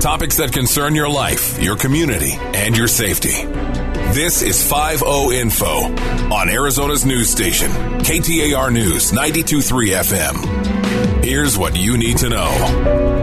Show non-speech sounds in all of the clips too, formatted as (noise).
Topics that concern your life, your community, and your safety. This is 5 Info on Arizona's news station, KTAR News 923 FM. Here's what you need to know.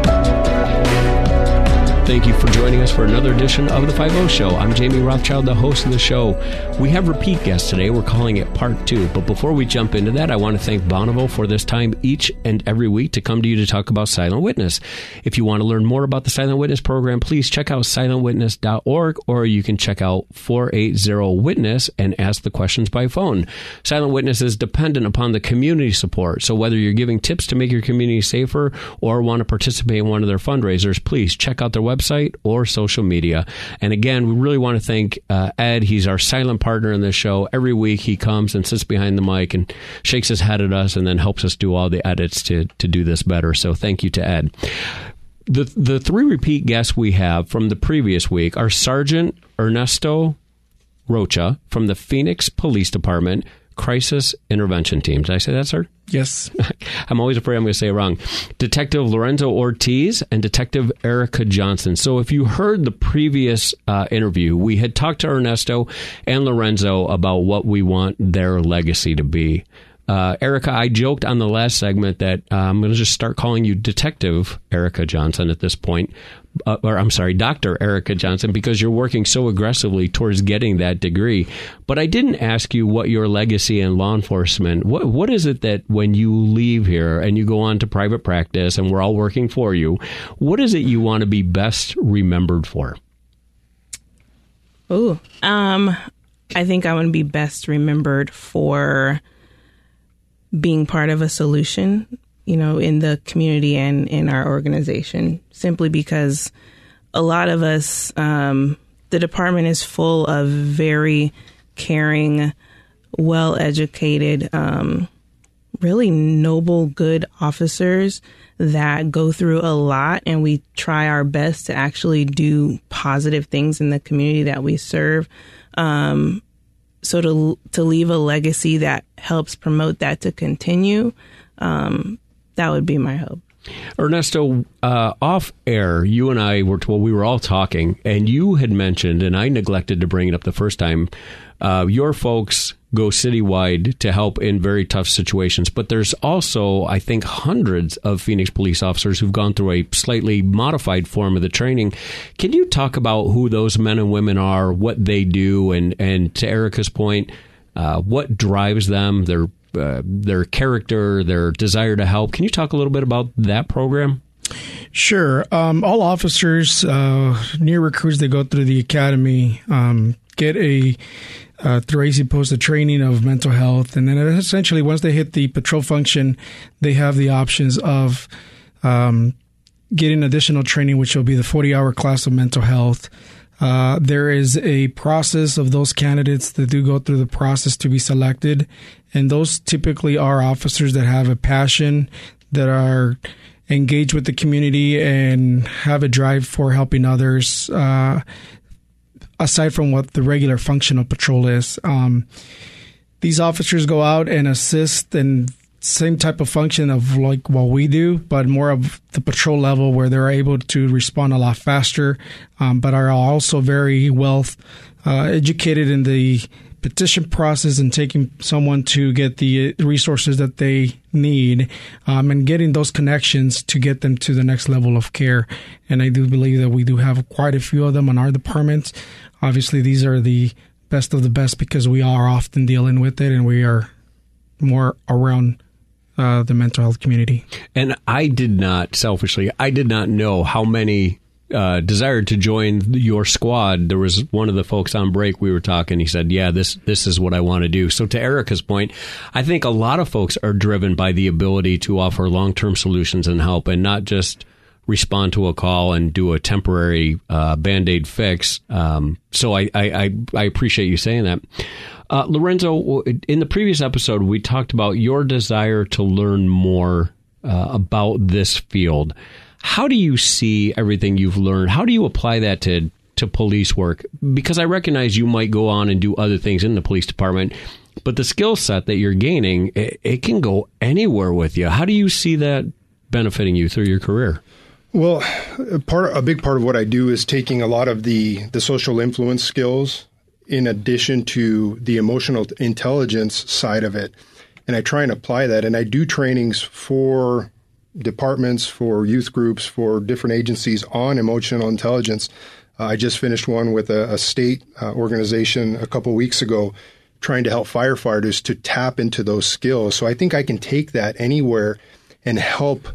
Thank you for joining us for another edition of the 5 Show. I'm Jamie Rothschild, the host of the show. We have repeat guests today. We're calling it part two. But before we jump into that, I want to thank Bonneville for this time each and every week to come to you to talk about Silent Witness. If you want to learn more about the Silent Witness program, please check out silentwitness.org or you can check out 480 Witness and ask the questions by phone. Silent Witness is dependent upon the community support. So whether you're giving tips to make your community safer or want to participate in one of their fundraisers, please check out their website website or social media. And again, we really want to thank uh, Ed. He's our silent partner in this show. Every week he comes and sits behind the mic and shakes his head at us and then helps us do all the edits to, to do this better. So thank you to Ed. The, the three repeat guests we have from the previous week are Sergeant Ernesto Rocha from the Phoenix Police Department Crisis Intervention Team. Did I say that, sir? Yes. (laughs) I'm always afraid I'm going to say it wrong. Detective Lorenzo Ortiz and Detective Erica Johnson. So if you heard the previous uh, interview, we had talked to Ernesto and Lorenzo about what we want their legacy to be. Uh, Erica, I joked on the last segment that uh, I'm going to just start calling you Detective Erica Johnson at this point, uh, or I'm sorry, Dr. Erica Johnson, because you're working so aggressively towards getting that degree. But I didn't ask you what your legacy in law enforcement, what, what is it that when you leave here and you go on to private practice and we're all working for you, what is it you want to be best remembered for? Oh, um, I think I want to be best remembered for being part of a solution, you know, in the community and in our organization, simply because a lot of us, um, the department is full of very caring, well educated, um, really noble, good officers that go through a lot and we try our best to actually do positive things in the community that we serve. Um, so to to leave a legacy that helps promote that to continue, um, that would be my hope. Ernesto, uh, off air, you and I were well, we were all talking, and you had mentioned, and I neglected to bring it up the first time. Uh, your folks go citywide to help in very tough situations, but there's also, I think, hundreds of Phoenix police officers who've gone through a slightly modified form of the training. Can you talk about who those men and women are, what they do, and and to Erica's point, uh, what drives them, their uh, their character, their desire to help. Can you talk a little bit about that program? Sure. Um, all officers, uh, near recruits that go through the academy, um, get a uh, through AC posted training of mental health, and then essentially once they hit the patrol function, they have the options of um, getting additional training, which will be the forty hour class of mental health. Uh, there is a process of those candidates that do go through the process to be selected, and those typically are officers that have a passion, that are engaged with the community, and have a drive for helping others. Uh, aside from what the regular function of patrol is, um, these officers go out and assist and same type of function of like what we do, but more of the patrol level where they're able to respond a lot faster, um, but are also very well uh, educated in the petition process and taking someone to get the resources that they need um, and getting those connections to get them to the next level of care. And I do believe that we do have quite a few of them in our department. Obviously, these are the best of the best because we are often dealing with it and we are more around uh, the mental health community. And I did not, selfishly, I did not know how many uh, desired to join your squad. There was one of the folks on break. We were talking. He said, "Yeah, this this is what I want to do." So to Erica's point, I think a lot of folks are driven by the ability to offer long term solutions and help, and not just respond to a call and do a temporary uh, band aid fix. Um, so I, I, I appreciate you saying that. Uh, Lorenzo, in the previous episode, we talked about your desire to learn more uh, about this field. How do you see everything you've learned? How do you apply that to to police work? Because I recognize you might go on and do other things in the police department, but the skill set that you're gaining, it, it can go anywhere with you. How do you see that benefiting you through your career? Well, a part a big part of what I do is taking a lot of the the social influence skills in addition to the emotional intelligence side of it, and I try and apply that. And I do trainings for departments, for youth groups, for different agencies on emotional intelligence. Uh, I just finished one with a, a state uh, organization a couple weeks ago, trying to help firefighters to tap into those skills. So I think I can take that anywhere and help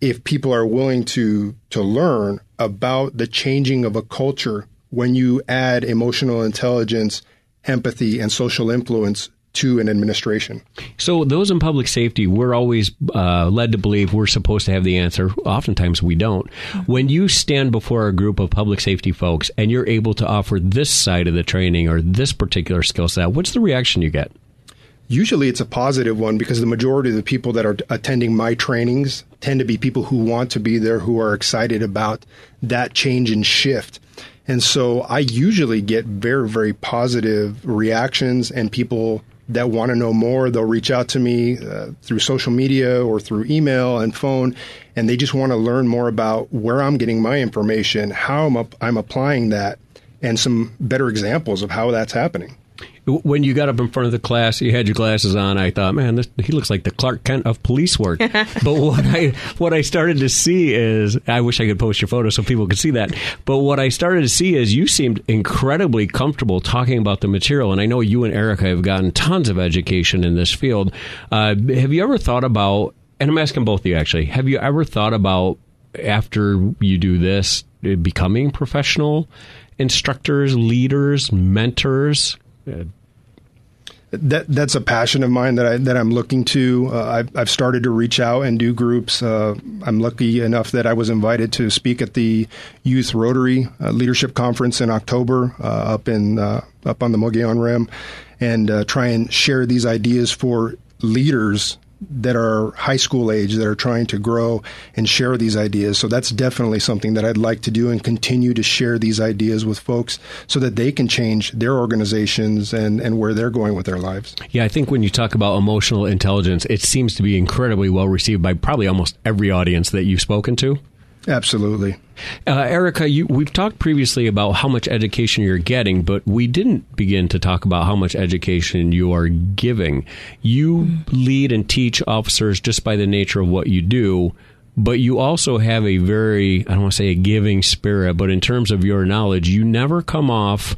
if people are willing to to learn about the changing of a culture when you add emotional intelligence, empathy, and social influence to an administration. So, those in public safety, we're always uh, led to believe we're supposed to have the answer. Oftentimes, we don't. When you stand before a group of public safety folks and you're able to offer this side of the training or this particular skill set, what's the reaction you get? Usually, it's a positive one because the majority of the people that are attending my trainings tend to be people who want to be there, who are excited about that change and shift. And so I usually get very, very positive reactions and people that want to know more, they'll reach out to me uh, through social media or through email and phone, and they just want to learn more about where I'm getting my information, how I'm, up, I'm applying that, and some better examples of how that's happening when you got up in front of the class, you had your glasses on. I thought, man, this, he looks like the Clark Kent of police work. (laughs) but what I what I started to see is, I wish I could post your photo so people could see that. But what I started to see is, you seemed incredibly comfortable talking about the material, and I know you and Erica have gotten tons of education in this field. Uh, have you ever thought about? And I'm asking both of you actually. Have you ever thought about after you do this becoming professional instructors, leaders, mentors? Uh, that that's a passion of mine that I that I'm looking to. Uh, I've, I've started to reach out and do groups. Uh, I'm lucky enough that I was invited to speak at the Youth Rotary uh, Leadership Conference in October uh, up in uh, up on the Mogollon Rim, and uh, try and share these ideas for leaders that are high school age that are trying to grow and share these ideas. So that's definitely something that I'd like to do and continue to share these ideas with folks so that they can change their organizations and, and where they're going with their lives. Yeah, I think when you talk about emotional intelligence, it seems to be incredibly well received by probably almost every audience that you've spoken to. Absolutely. Uh, Erica, you, we've talked previously about how much education you're getting, but we didn't begin to talk about how much education you are giving. You lead and teach officers just by the nature of what you do, but you also have a very, I don't want to say a giving spirit, but in terms of your knowledge, you never come off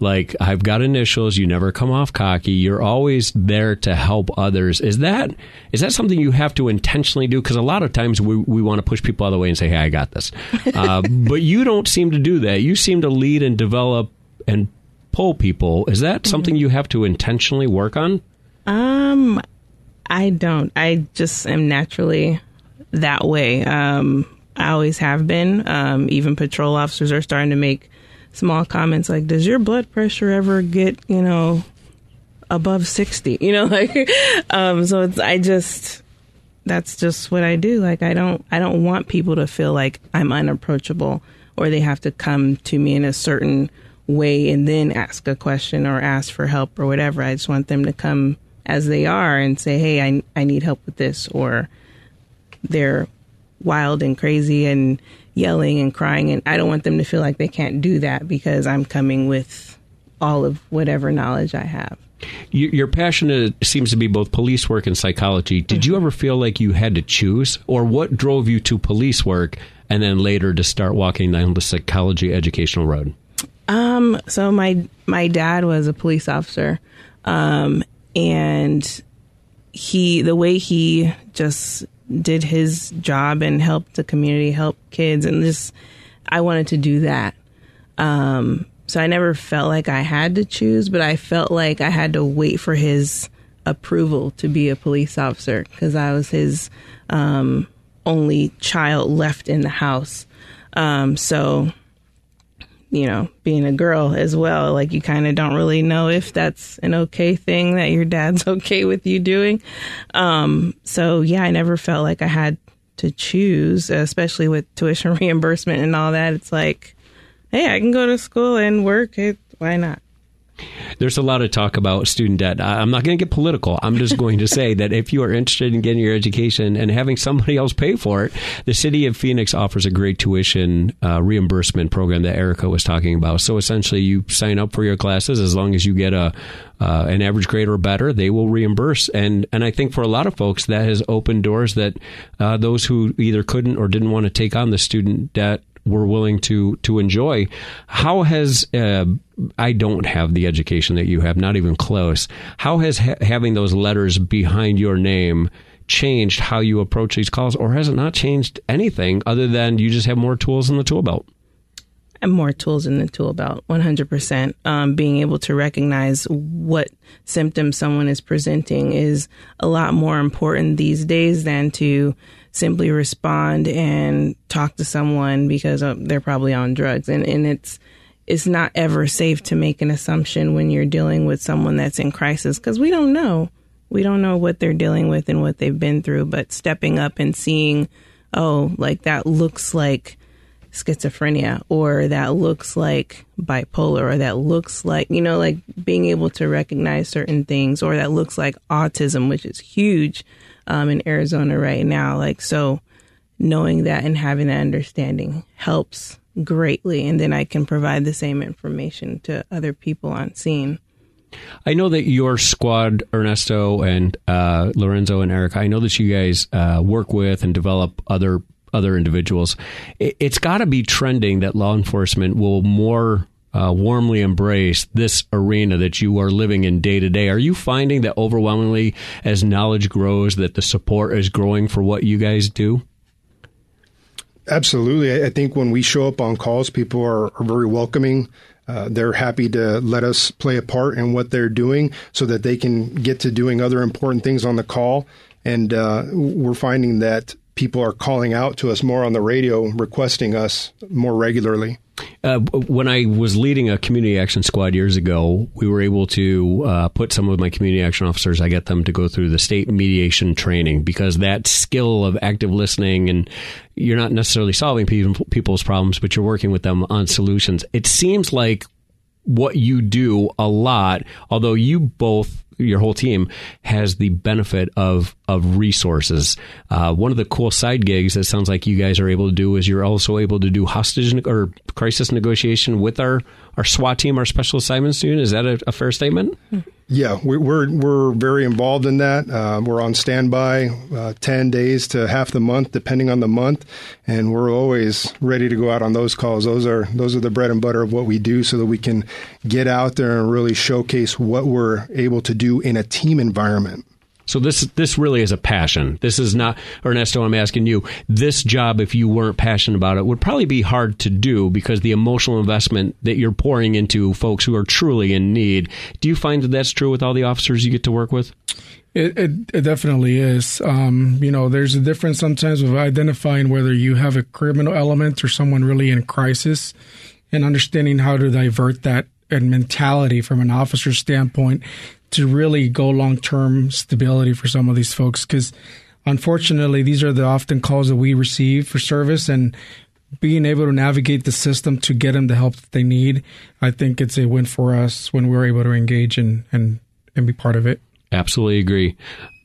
like I've got initials, you never come off cocky. You're always there to help others. Is that is that something you have to intentionally do? Because a lot of times we we want to push people out of the way and say, "Hey, I got this," (laughs) uh, but you don't seem to do that. You seem to lead and develop and pull people. Is that mm-hmm. something you have to intentionally work on? Um, I don't. I just am naturally that way. Um, I always have been. Um, even patrol officers are starting to make small comments like, "Does your blood pressure ever get you know above 60?" (laughs) You know, like um, so. It's I just that's just what I do. Like I don't I don't want people to feel like I'm unapproachable or they have to come to me in a certain way and then ask a question or ask for help or whatever. I just want them to come as they are and say, "Hey, I I need help with this," or they're wild and crazy and yelling and crying and I don't want them to feel like they can't do that because I'm coming with all of whatever knowledge I have. Your passion seems to be both police work and psychology. Did mm-hmm. you ever feel like you had to choose, or what drove you to police work and then later to start walking down the psychology educational road? Um, so my my dad was a police officer, um, and he the way he just did his job and helped the community, helped kids, and just I wanted to do that. Um, so I never felt like I had to choose, but I felt like I had to wait for his approval to be a police officer because I was his um, only child left in the house. Um, so you know, being a girl as well, like you kind of don't really know if that's an okay thing that your dad's (laughs) okay with you doing. Um, so yeah, I never felt like I had to choose, especially with tuition (laughs) reimbursement and all that. It's like, hey, I can go to school and work. It, why not? There's a lot of talk about student debt. I'm not going to get political. I'm just (laughs) going to say that if you are interested in getting your education and having somebody else pay for it, the city of Phoenix offers a great tuition uh, reimbursement program that Erica was talking about. So essentially, you sign up for your classes as long as you get a uh, an average grade or better, they will reimburse. And and I think for a lot of folks, that has opened doors that uh, those who either couldn't or didn't want to take on the student debt were willing to to enjoy. How has uh, I don't have the education that you have, not even close. How has ha- having those letters behind your name changed how you approach these calls, or has it not changed anything other than you just have more tools in the tool belt? And more tools in the tool belt, 100%. Um, being able to recognize what symptoms someone is presenting is a lot more important these days than to simply respond and talk to someone because uh, they're probably on drugs. And, and it's, it's not ever safe to make an assumption when you're dealing with someone that's in crisis because we don't know. We don't know what they're dealing with and what they've been through, but stepping up and seeing, oh, like that looks like schizophrenia or that looks like bipolar or that looks like, you know, like being able to recognize certain things or that looks like autism, which is huge um, in Arizona right now. Like, so knowing that and having that understanding helps greatly. And then I can provide the same information to other people on scene. I know that your squad, Ernesto and uh, Lorenzo and Eric, I know that you guys uh, work with and develop other other individuals. It's got to be trending that law enforcement will more uh, warmly embrace this arena that you are living in day to day. Are you finding that overwhelmingly, as knowledge grows, that the support is growing for what you guys do? Absolutely. I think when we show up on calls, people are, are very welcoming. Uh, they're happy to let us play a part in what they're doing so that they can get to doing other important things on the call. And uh, we're finding that people are calling out to us more on the radio, requesting us more regularly. Uh, when I was leading a community action squad years ago, we were able to uh, put some of my community action officers, I get them to go through the state mediation training because that skill of active listening and you're not necessarily solving people's problems, but you're working with them on solutions. It seems like what you do a lot, although you both your whole team has the benefit of of resources. Uh, one of the cool side gigs that sounds like you guys are able to do is you're also able to do hostage or crisis negotiation with our our SWAT team, our special assignments unit. Is that a, a fair statement? Yeah, we're we're, we're very involved in that. Uh, we're on standby uh, ten days to half the month, depending on the month, and we're always ready to go out on those calls. Those are those are the bread and butter of what we do, so that we can get out there and really showcase what we're able to do in a team environment. So this this really is a passion. This is not Ernesto. I'm asking you. This job, if you weren't passionate about it, would probably be hard to do because the emotional investment that you're pouring into folks who are truly in need. Do you find that that's true with all the officers you get to work with? It, it, it definitely is. Um, you know, there's a difference sometimes of identifying whether you have a criminal element or someone really in crisis, and understanding how to divert that and mentality from an officer standpoint to really go long term stability for some of these folks because unfortunately these are the often calls that we receive for service and being able to navigate the system to get them the help that they need i think it's a win for us when we're able to engage and and, and be part of it. Absolutely agree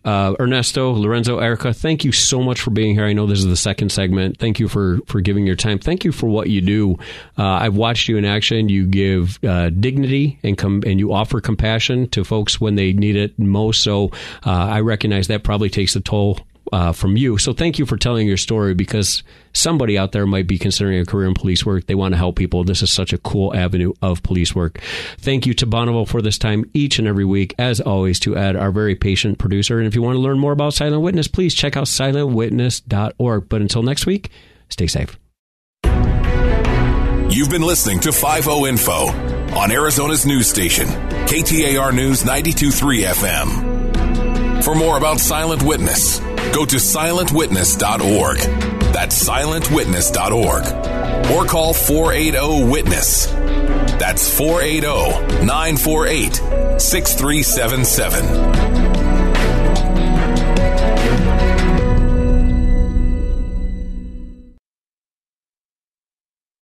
uh, Ernesto, Lorenzo, Erica, thank you so much for being here. I know this is the second segment. Thank you for, for giving your time. Thank you for what you do. Uh, I've watched you in action. You give uh, dignity and com- and you offer compassion to folks when they need it most. So uh, I recognize that probably takes a toll uh, from you. So thank you for telling your story because somebody out there might be considering a career in police work. They want to help people. This is such a cool avenue of police work. Thank you to Bonneville for this time each and every week. As always, to add our very patient producer. And if you want to learn more about Silent Witness, please check out silentwitness.org. But until next week, stay safe. You've been listening to 5 Info on Arizona's news station, KTAR News 923 FM. For more about Silent Witness, go to silentwitness.org. That's silentwitness.org. Or call 480 Witness. That's 480 948 6377.